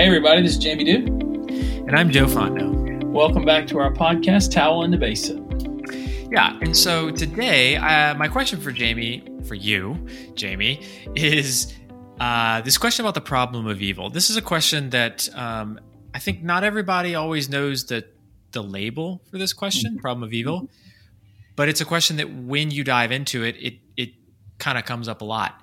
Hey, everybody, this is Jamie Dew. And I'm Joe Fontenot. Welcome back to our podcast, Towel in the Basin. Yeah, and so today, uh, my question for Jamie, for you, Jamie, is uh, this question about the problem of evil. This is a question that um, I think not everybody always knows the, the label for this question, mm-hmm. problem of evil, but it's a question that when you dive into it, it, it kind of comes up a lot.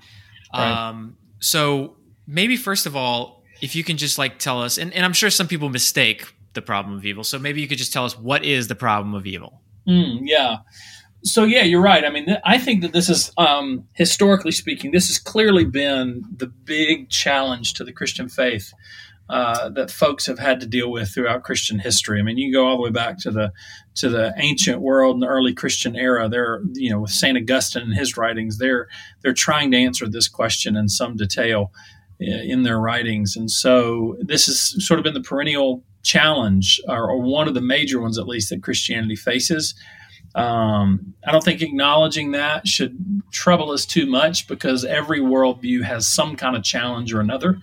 Right. Um, so maybe first of all, if you can just like tell us, and, and I'm sure some people mistake the problem of evil. So maybe you could just tell us what is the problem of evil? Mm, yeah. So yeah, you're right. I mean, th- I think that this is, um, historically speaking, this has clearly been the big challenge to the Christian faith uh, that folks have had to deal with throughout Christian history. I mean, you go all the way back to the to the ancient world and the early Christian era. They're, you know, with Saint Augustine and his writings, they're they're trying to answer this question in some detail in their writings. And so this has sort of been the perennial challenge, or, or one of the major ones at least, that Christianity faces. Um, I don't think acknowledging that should trouble us too much because every worldview has some kind of challenge or another,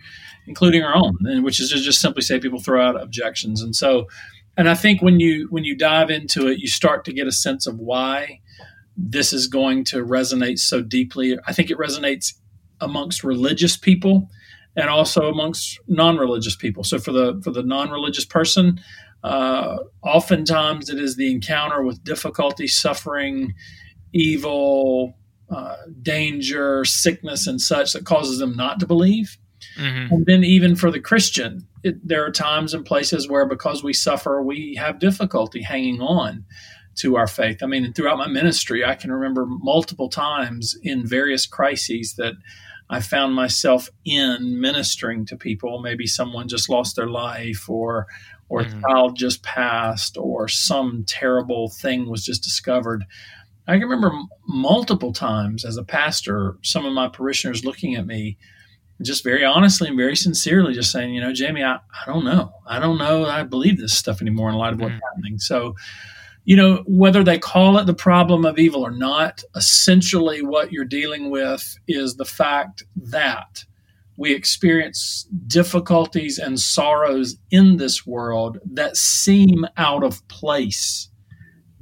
including our own, which is just simply say people throw out objections. And so, and I think when you when you dive into it, you start to get a sense of why this is going to resonate so deeply. I think it resonates amongst religious people and also amongst non-religious people. So for the for the non-religious person, uh, oftentimes it is the encounter with difficulty, suffering, evil, uh, danger, sickness, and such that causes them not to believe. Mm-hmm. And then even for the Christian, it, there are times and places where because we suffer, we have difficulty hanging on to our faith. I mean, throughout my ministry, I can remember multiple times in various crises that I found myself in ministering to people. Maybe someone just lost their life, or or mm-hmm. a child just passed, or some terrible thing was just discovered. I can remember m- multiple times as a pastor, some of my parishioners looking at me just very honestly and very sincerely, just saying, you know, Jamie, I, I don't know. I don't know I believe this stuff anymore in light of what's mm-hmm. happening. So you know, whether they call it the problem of evil or not, essentially what you're dealing with is the fact that we experience difficulties and sorrows in this world that seem out of place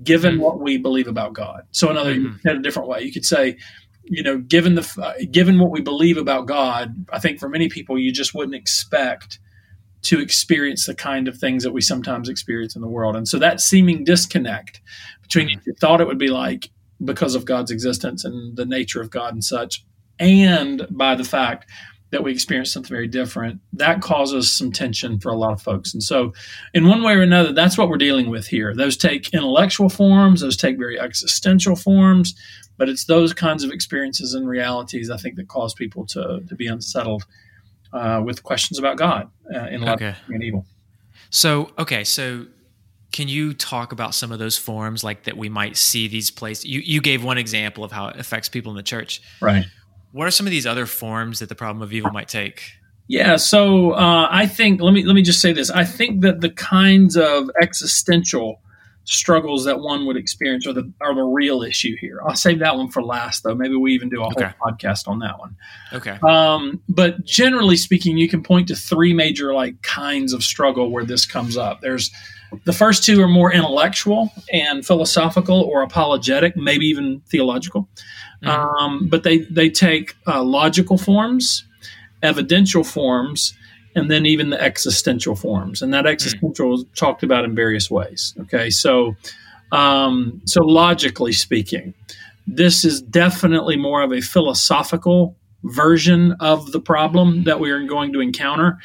given mm-hmm. what we believe about God. So, another mm-hmm. in a different way, you could say, you know, given the uh, given what we believe about God, I think for many people you just wouldn't expect to experience the kind of things that we sometimes experience in the world. And so that seeming disconnect between what you thought it would be like because of God's existence and the nature of God and such, and by the fact that we experience something very different, that causes some tension for a lot of folks. And so, in one way or another, that's what we're dealing with here. Those take intellectual forms, those take very existential forms, but it's those kinds of experiences and realities, I think, that cause people to, to be unsettled uh, with questions about God uh, in love okay. and evil. So, okay, so can you talk about some of those forms like that we might see these places? You, you gave one example of how it affects people in the church. Right. What are some of these other forms that the problem of evil might take? Yeah, so uh, I think let me let me just say this. I think that the kinds of existential struggles that one would experience are the are the real issue here. I'll save that one for last though. Maybe we even do a whole okay. podcast on that one. Okay. Um, but generally speaking, you can point to three major like kinds of struggle where this comes up. There's the first two are more intellectual and philosophical or apologetic, maybe even theological. Mm-hmm. Um, but they they take uh, logical forms, evidential forms, and then even the existential forms. And that existential mm. is talked about in various ways. Okay, so um, so logically speaking, this is definitely more of a philosophical version of the problem that we are going to encounter.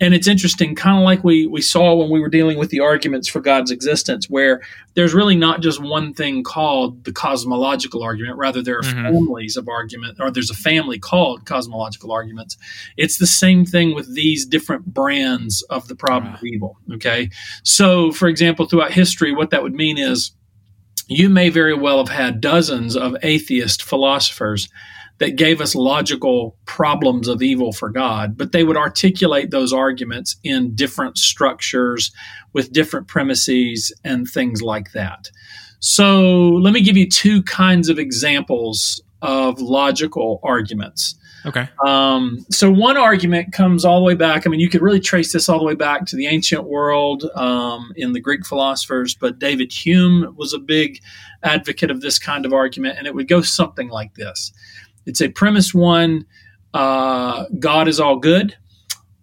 And it's interesting, kind of like we, we saw when we were dealing with the arguments for God's existence, where there's really not just one thing called the cosmological argument. Rather, there are mm-hmm. families of argument, or there's a family called cosmological arguments. It's the same thing with these different brands of the problem of evil. Okay. So, for example, throughout history, what that would mean is you may very well have had dozens of atheist philosophers that gave us logical problems of evil for God, but they would articulate those arguments in different structures with different premises and things like that. So let me give you two kinds of examples of logical arguments. Okay. Um, so one argument comes all the way back. I mean, you could really trace this all the way back to the ancient world um, in the Greek philosophers, but David Hume was a big advocate of this kind of argument, and it would go something like this: It's a premise one, uh, God is all good.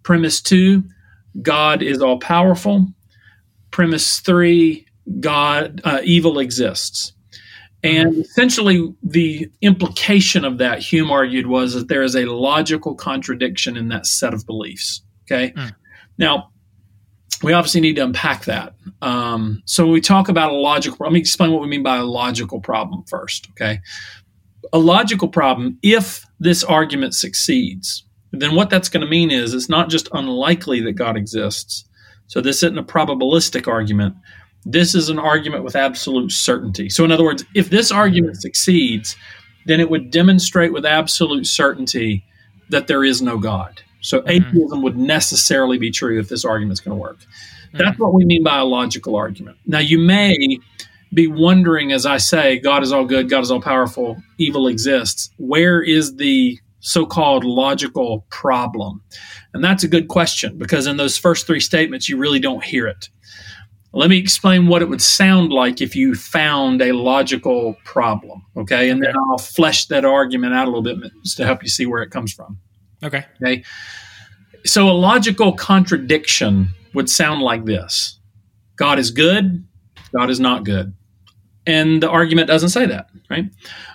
Premise two, God is all powerful. Premise three, God uh, evil exists. And essentially, the implication of that, Hume argued, was that there is a logical contradiction in that set of beliefs. Okay. Mm. Now, we obviously need to unpack that. Um, so, when we talk about a logical, let me explain what we mean by a logical problem first. Okay. A logical problem, if this argument succeeds, then what that's going to mean is it's not just unlikely that God exists. So, this isn't a probabilistic argument this is an argument with absolute certainty. So, in other words, if this argument succeeds, then it would demonstrate with absolute certainty that there is no God. So, mm-hmm. atheism would necessarily be true if this argument is going to work. Mm-hmm. That's what we mean by a logical argument. Now, you may be wondering, as I say, God is all good, God is all powerful, evil exists. Where is the so called logical problem? And that's a good question because in those first three statements, you really don't hear it. Let me explain what it would sound like if you found a logical problem. Okay. And then I'll flesh that argument out a little bit to help you see where it comes from. Okay. Okay. So a logical contradiction would sound like this God is good, God is not good. And the argument doesn't say that, right?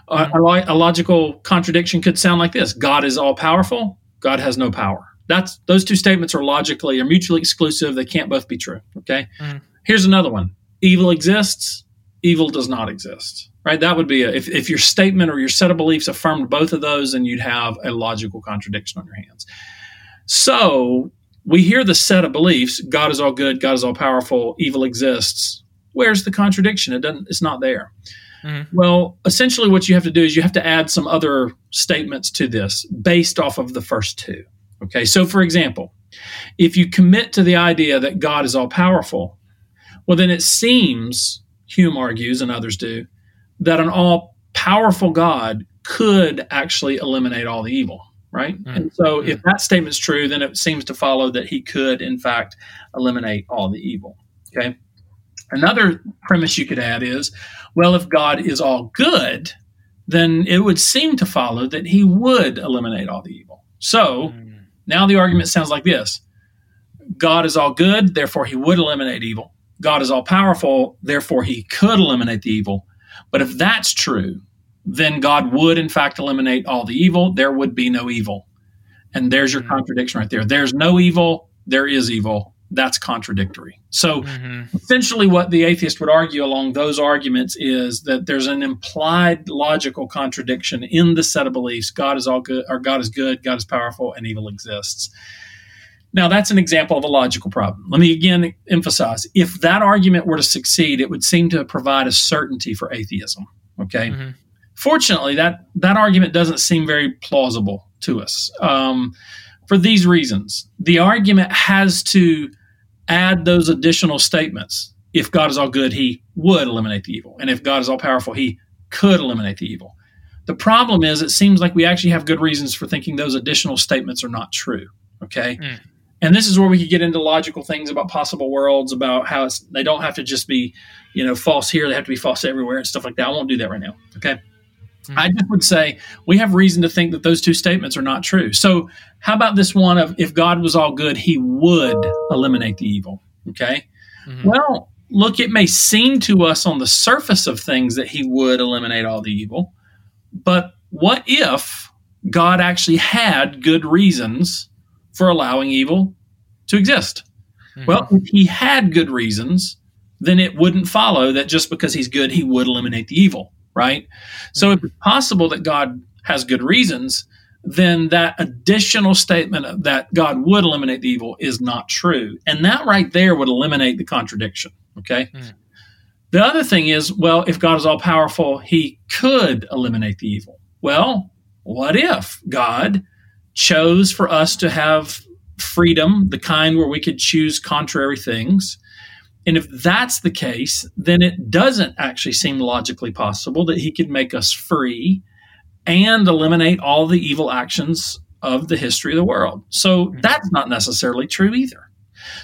A, a logical contradiction could sound like this God is all powerful, God has no power. That's those two statements are logically are mutually exclusive. They can't both be true. Okay. Mm. Here's another one evil exists, evil does not exist. Right? That would be a, if, if your statement or your set of beliefs affirmed both of those, then you'd have a logical contradiction on your hands. So we hear the set of beliefs God is all good, God is all powerful, evil exists. Where's the contradiction? It doesn't, it's not there. Mm-hmm. Well, essentially, what you have to do is you have to add some other statements to this based off of the first two. Okay, so for example, if you commit to the idea that God is all powerful, well, then it seems, Hume argues, and others do, that an all powerful God could actually eliminate all the evil, right? Mm. And so if that statement's true, then it seems to follow that he could, in fact, eliminate all the evil. Okay. Another premise you could add is well, if God is all good, then it would seem to follow that he would eliminate all the evil. So mm. now the argument sounds like this God is all good, therefore he would eliminate evil. God is all powerful, therefore he could eliminate the evil. But if that's true, then God would in fact eliminate all the evil. There would be no evil. And there's your mm-hmm. contradiction right there. There's no evil, there is evil. That's contradictory. So mm-hmm. essentially, what the atheist would argue along those arguments is that there's an implied logical contradiction in the set of beliefs God is all good, or God is good, God is powerful, and evil exists. Now, that's an example of a logical problem. Let me again emphasize if that argument were to succeed, it would seem to provide a certainty for atheism. Okay. Mm-hmm. Fortunately, that, that argument doesn't seem very plausible to us um, for these reasons. The argument has to add those additional statements. If God is all good, he would eliminate the evil. And if God is all powerful, he could eliminate the evil. The problem is, it seems like we actually have good reasons for thinking those additional statements are not true. Okay. Mm and this is where we could get into logical things about possible worlds about how it's they don't have to just be you know false here they have to be false everywhere and stuff like that i won't do that right now okay mm-hmm. i just would say we have reason to think that those two statements are not true so how about this one of if god was all good he would eliminate the evil okay mm-hmm. well look it may seem to us on the surface of things that he would eliminate all the evil but what if god actually had good reasons for allowing evil to exist. Mm-hmm. Well, if he had good reasons, then it wouldn't follow that just because he's good, he would eliminate the evil, right? Mm-hmm. So if it's possible that God has good reasons, then that additional statement that God would eliminate the evil is not true. And that right there would eliminate the contradiction, okay? Mm-hmm. The other thing is, well, if God is all powerful, he could eliminate the evil. Well, what if God chose for us to have freedom, the kind where we could choose contrary things. And if that's the case, then it doesn't actually seem logically possible that he could make us free and eliminate all the evil actions of the history of the world. So that's not necessarily true either.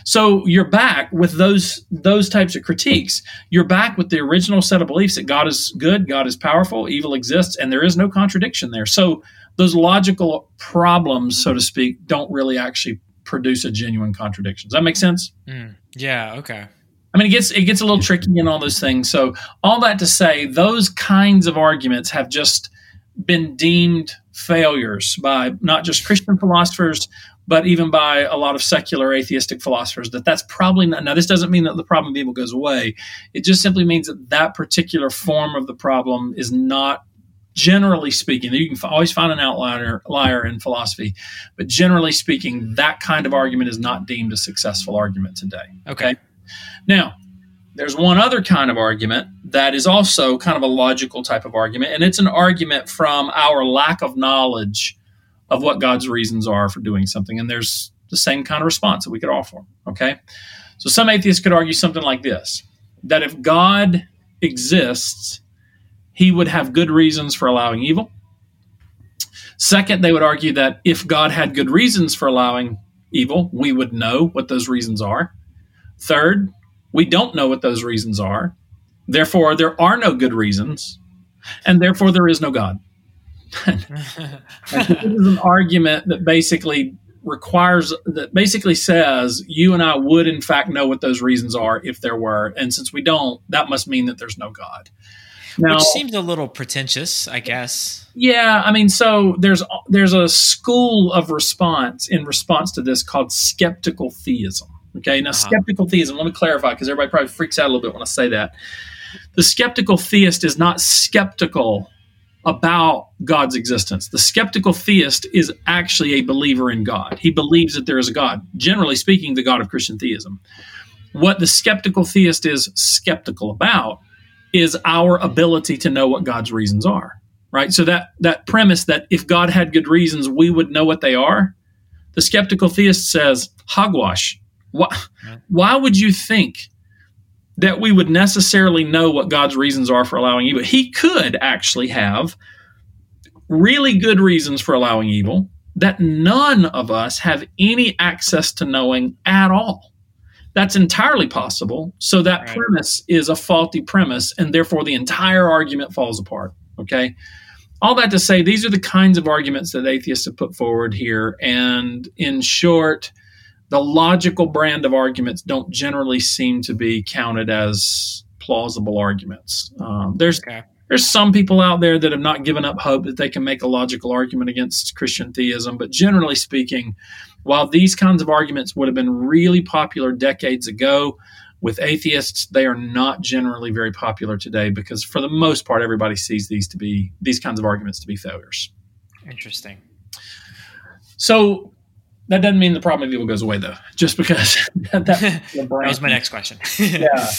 So you're back with those those types of critiques. You're back with the original set of beliefs that God is good, God is powerful, evil exists, and there is no contradiction there. So those logical problems, so to speak, don't really actually produce a genuine contradiction. Does that make sense? Mm, yeah. Okay. I mean, it gets it gets a little tricky in all those things. So all that to say, those kinds of arguments have just been deemed failures by not just Christian philosophers, but even by a lot of secular atheistic philosophers. That that's probably not. Now, this doesn't mean that the problem of evil goes away. It just simply means that that particular form of the problem is not generally speaking, you can always find an outlier liar in philosophy, but generally speaking, that kind of argument is not deemed a successful argument today. Okay. Now, there's one other kind of argument that is also kind of a logical type of argument, and it's an argument from our lack of knowledge of what God's reasons are for doing something. And there's the same kind of response that we could offer. Okay. So some atheists could argue something like this that if God exists, he would have good reasons for allowing evil. Second, they would argue that if God had good reasons for allowing evil, we would know what those reasons are. Third, we don't know what those reasons are. Therefore, there are no good reasons, and therefore there is no God. this is an argument that basically requires that basically says you and I would in fact know what those reasons are if there were, and since we don't, that must mean that there's no God. Now, Which seems a little pretentious, I guess. Yeah, I mean, so there's there's a school of response in response to this called skeptical theism. Okay, now uh-huh. skeptical theism. Let me clarify because everybody probably freaks out a little bit when I say that. The skeptical theist is not skeptical about God's existence. The skeptical theist is actually a believer in God. He believes that there is a God. Generally speaking, the God of Christian theism. What the skeptical theist is skeptical about is our ability to know what God's reasons are. Right? So that that premise that if God had good reasons, we would know what they are. The skeptical theist says, hogwash. Why, why would you think that we would necessarily know what God's reasons are for allowing evil? He could actually have really good reasons for allowing evil that none of us have any access to knowing at all. That's entirely possible. So that right. premise is a faulty premise, and therefore the entire argument falls apart. Okay. All that to say, these are the kinds of arguments that atheists have put forward here. And in short, the logical brand of arguments don't generally seem to be counted as plausible arguments. Um, there's okay. there's some people out there that have not given up hope that they can make a logical argument against Christian theism, but generally speaking, while these kinds of arguments would have been really popular decades ago, with atheists, they are not generally very popular today because, for the most part, everybody sees these to be these kinds of arguments to be failures. Interesting. So that doesn't mean the problem of evil goes away, though. Just because that, that was my next question. yeah,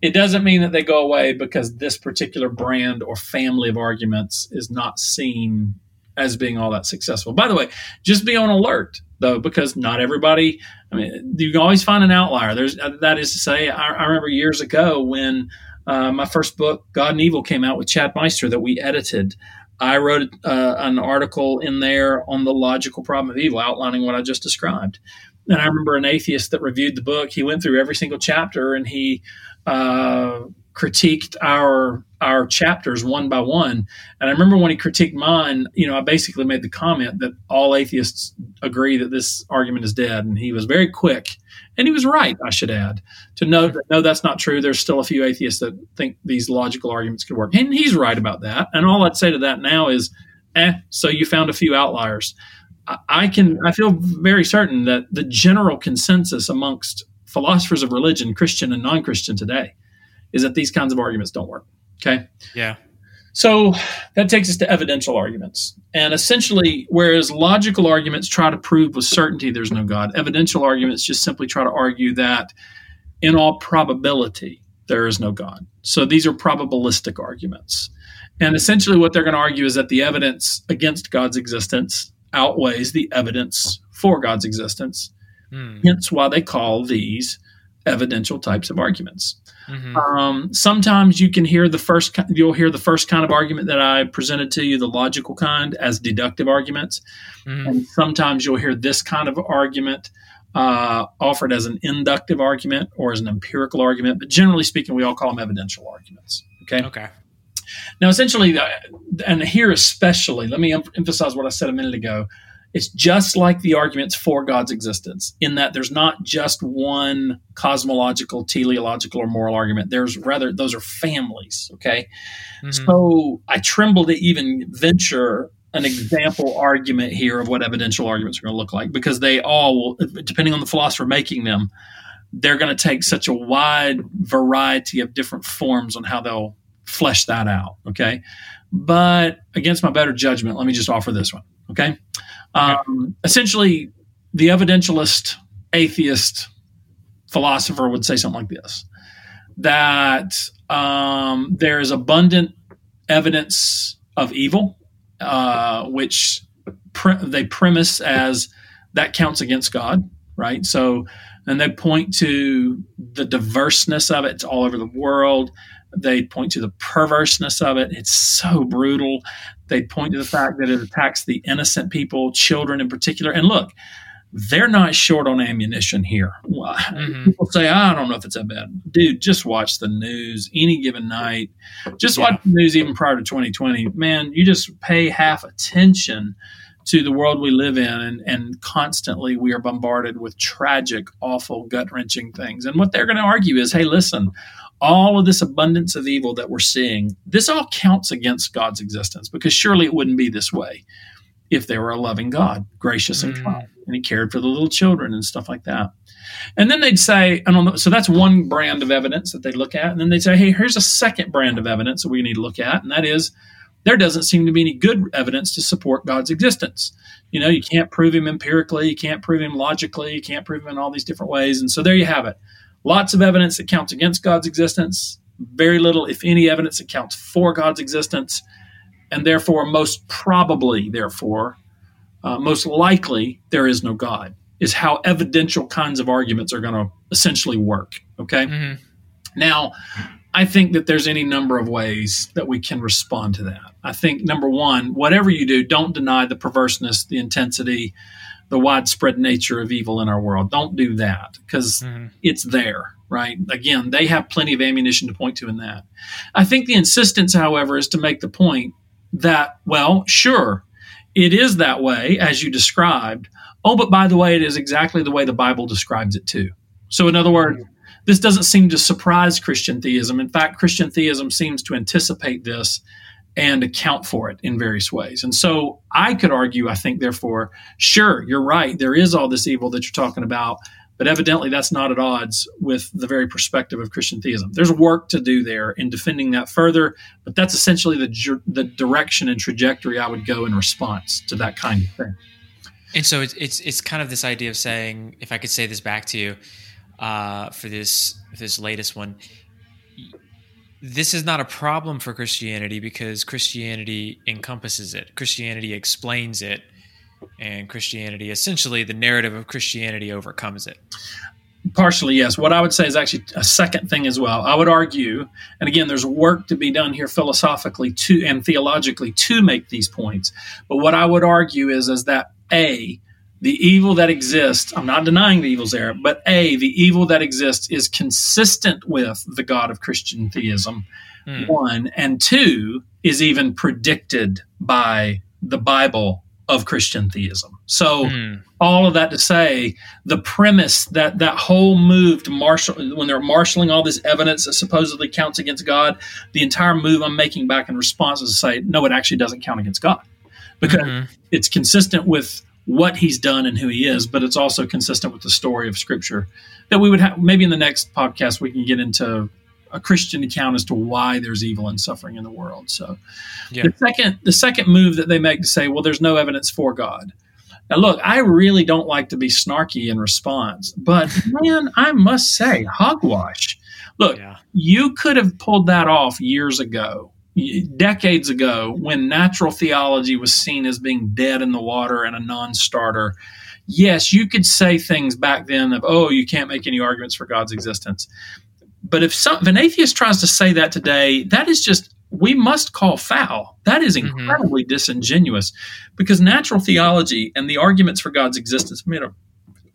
it doesn't mean that they go away because this particular brand or family of arguments is not seen as being all that successful. By the way, just be on alert though, because not everybody. I mean, you can always find an outlier. There's that is to say, I, I remember years ago when uh, my first book, God and Evil, came out with Chad Meister that we edited. I wrote uh, an article in there on the logical problem of evil, outlining what I just described. And I remember an atheist that reviewed the book. He went through every single chapter and he uh, critiqued our our chapters one by one. And I remember when he critiqued mine, you know, I basically made the comment that all atheists agree that this argument is dead. And he was very quick, and he was right, I should add, to know that no, that's not true. There's still a few atheists that think these logical arguments could work. And he's right about that. And all I'd say to that now is, eh, so you found a few outliers. I can, I feel very certain that the general consensus amongst philosophers of religion, Christian and non Christian today, is that these kinds of arguments don't work. Okay. Yeah. So that takes us to evidential arguments. And essentially, whereas logical arguments try to prove with certainty there's no God, evidential arguments just simply try to argue that in all probability there is no God. So these are probabilistic arguments. And essentially, what they're going to argue is that the evidence against God's existence outweighs the evidence for God's existence. Hmm. Hence, why they call these evidential types of arguments. Mm-hmm. Um, sometimes you can hear the first, you'll hear the first kind of argument that I presented to you, the logical kind, as deductive arguments. Mm-hmm. And sometimes you'll hear this kind of argument uh, offered as an inductive argument or as an empirical argument. But generally speaking, we all call them evidential arguments. Okay. Okay. Now, essentially, uh, and here especially, let me em- emphasize what I said a minute ago. It's just like the arguments for God's existence, in that there's not just one cosmological, teleological, or moral argument. There's rather, those are families, okay? Mm-hmm. So I tremble to even venture an example argument here of what evidential arguments are going to look like because they all will, depending on the philosopher making them, they're going to take such a wide variety of different forms on how they'll flesh that out. Okay. But against my better judgment, let me just offer this one. Okay. Um, essentially, the evidentialist atheist philosopher would say something like this that um, there is abundant evidence of evil, uh, which pre- they premise as that counts against God, right? So, and they point to the diverseness of it. It's all over the world. They point to the perverseness of it. It's so brutal. They point to the fact that it attacks the innocent people, children in particular. And look, they're not short on ammunition here. Mm-hmm. People say, I don't know if it's that bad. Dude, just watch the news any given night. Just yeah. watch the news even prior to 2020. Man, you just pay half attention to the world we live in, and, and constantly we are bombarded with tragic, awful, gut wrenching things. And what they're going to argue is hey, listen, all of this abundance of evil that we're seeing, this all counts against God's existence because surely it wouldn't be this way if they were a loving God, gracious and mm. kind, and He cared for the little children and stuff like that. And then they'd say, and the, so that's one brand of evidence that they look at. And then they'd say, hey, here's a second brand of evidence that we need to look at, and that is there doesn't seem to be any good evidence to support God's existence. You know, you can't prove Him empirically, you can't prove Him logically, you can't prove Him in all these different ways. And so there you have it. Lots of evidence that counts against God's existence, very little, if any, evidence that counts for God's existence, and therefore, most probably, therefore, uh, most likely, there is no God, is how evidential kinds of arguments are going to essentially work. Okay. Mm-hmm. Now, I think that there's any number of ways that we can respond to that. I think number one, whatever you do, don't deny the perverseness, the intensity, the widespread nature of evil in our world. Don't do that because mm-hmm. it's there, right? Again, they have plenty of ammunition to point to in that. I think the insistence, however, is to make the point that, well, sure, it is that way as you described. Oh, but by the way, it is exactly the way the Bible describes it too. So, in other words, this doesn't seem to surprise Christian theism. In fact, Christian theism seems to anticipate this and account for it in various ways. And so I could argue, I think, therefore, sure, you're right. There is all this evil that you're talking about, but evidently that's not at odds with the very perspective of Christian theism. There's work to do there in defending that further, but that's essentially the, the direction and trajectory I would go in response to that kind of thing. And so it's, it's, it's kind of this idea of saying, if I could say this back to you uh, for this, this latest one, this is not a problem for Christianity because Christianity encompasses it. Christianity explains it, and Christianity essentially the narrative of Christianity overcomes it. Partially, yes. What I would say is actually a second thing as well. I would argue, and again, there's work to be done here philosophically to and theologically to make these points. But what I would argue is, is that a the evil that exists, I'm not denying the evil's there, but A, the evil that exists is consistent with the God of Christian theism, mm. one, and two, is even predicted by the Bible of Christian theism. So, mm. all of that to say, the premise that that whole move to marshal, when they're marshaling all this evidence that supposedly counts against God, the entire move I'm making back in response is to say, no, it actually doesn't count against God because mm-hmm. it's consistent with what he's done and who he is, but it's also consistent with the story of Scripture. That we would have maybe in the next podcast we can get into a Christian account as to why there's evil and suffering in the world. So, yeah. the second the second move that they make to say, well, there's no evidence for God. Now, look, I really don't like to be snarky in response, but man, I must say, hogwash. Look, yeah. you could have pulled that off years ago decades ago when natural theology was seen as being dead in the water and a non-starter yes, you could say things back then of, oh, you can't make any arguments for God's existence. But if, some, if an atheist tries to say that today, that is just we must call foul. That is mm-hmm. incredibly mm-hmm. disingenuous because natural theology and the arguments for God's existence made a,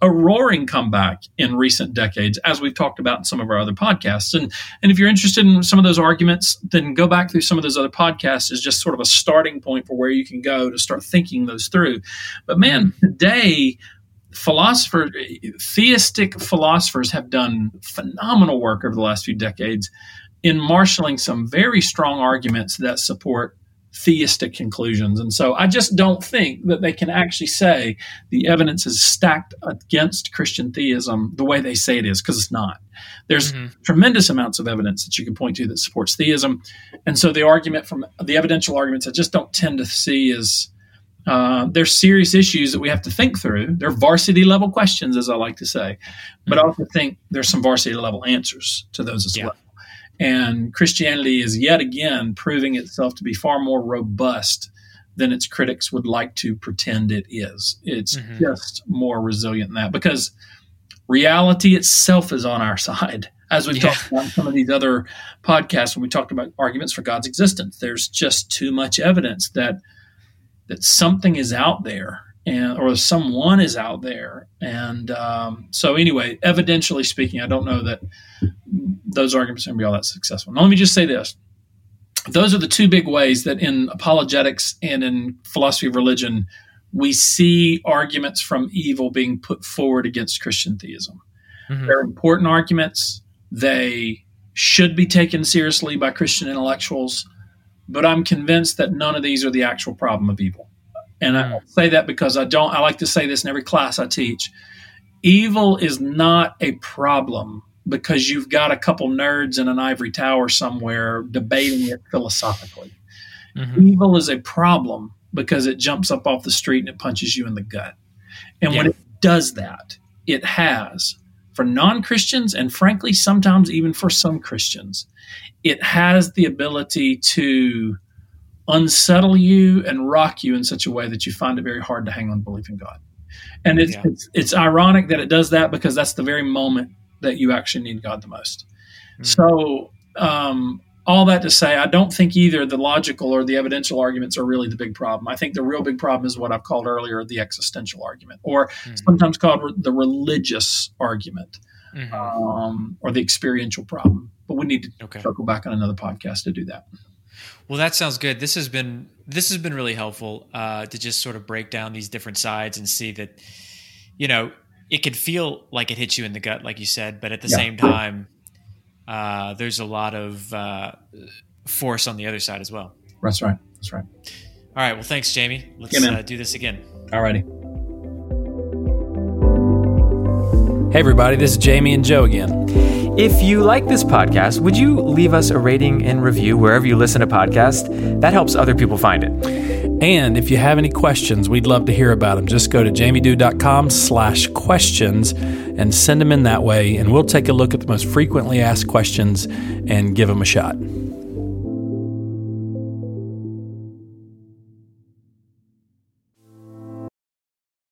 a, roaring comeback in recent decades, as we've talked about in some of our other podcasts. And, and if you're interested in some of those arguments, then go back through some of those other podcasts as just sort of a starting point for where you can go to start thinking those through. But man, today, philosopher theistic philosophers have done phenomenal work over the last few decades in marshaling some very strong arguments that support theistic conclusions. And so I just don't think that they can actually say the evidence is stacked against Christian theism the way they say it is, because it's not. There's mm-hmm. tremendous amounts of evidence that you can point to that supports theism. And so the argument from the evidential arguments I just don't tend to see is uh, there's serious issues that we have to think through. They're varsity level questions, as I like to say, but mm-hmm. I also think there's some varsity level answers to those as yeah. well. And Christianity is yet again proving itself to be far more robust than its critics would like to pretend it is. It's mm-hmm. just more resilient than that because reality itself is on our side. As we've yeah. talked about some of these other podcasts when we talked about arguments for God's existence, there's just too much evidence that that something is out there and or someone is out there. And um, so, anyway, evidentially speaking, I don't know that those arguments are going to be all that successful. Now, let me just say this: those are the two big ways that in apologetics and in philosophy of religion we see arguments from evil being put forward against Christian theism. Mm-hmm. They're important arguments. They should be taken seriously by Christian intellectuals, but I'm convinced that none of these are the actual problem of evil. And I hmm. say that because I don't, I like to say this in every class I teach. Evil is not a problem because you've got a couple nerds in an ivory tower somewhere debating it philosophically. Mm-hmm. Evil is a problem because it jumps up off the street and it punches you in the gut. And yeah. when it does that, it has, for non Christians, and frankly, sometimes even for some Christians, it has the ability to unsettle you and rock you in such a way that you find it very hard to hang on belief in God. And it's, yeah. it's, it's ironic that it does that because that's the very moment that you actually need God the most. Mm. So, um, all that to say, I don't think either the logical or the evidential arguments are really the big problem. I think the real big problem is what I've called earlier the existential argument, or mm. sometimes called re- the religious argument, mm-hmm. um, or the experiential problem. But we need to okay. circle back on another podcast to do that. Well, that sounds good. This has been this has been really helpful uh, to just sort of break down these different sides and see that you know it could feel like it hits you in the gut, like you said, but at the yeah. same time, uh, there's a lot of uh, force on the other side as well. That's right. That's right. All right. Well, thanks, Jamie. Let's yeah, uh, do this again. All righty. Hey, everybody. This is Jamie and Joe again. If you like this podcast, would you leave us a rating and review wherever you listen to podcasts? That helps other people find it. And if you have any questions, we'd love to hear about them. Just go to jamiedew.com slash questions and send them in that way, and we'll take a look at the most frequently asked questions and give them a shot.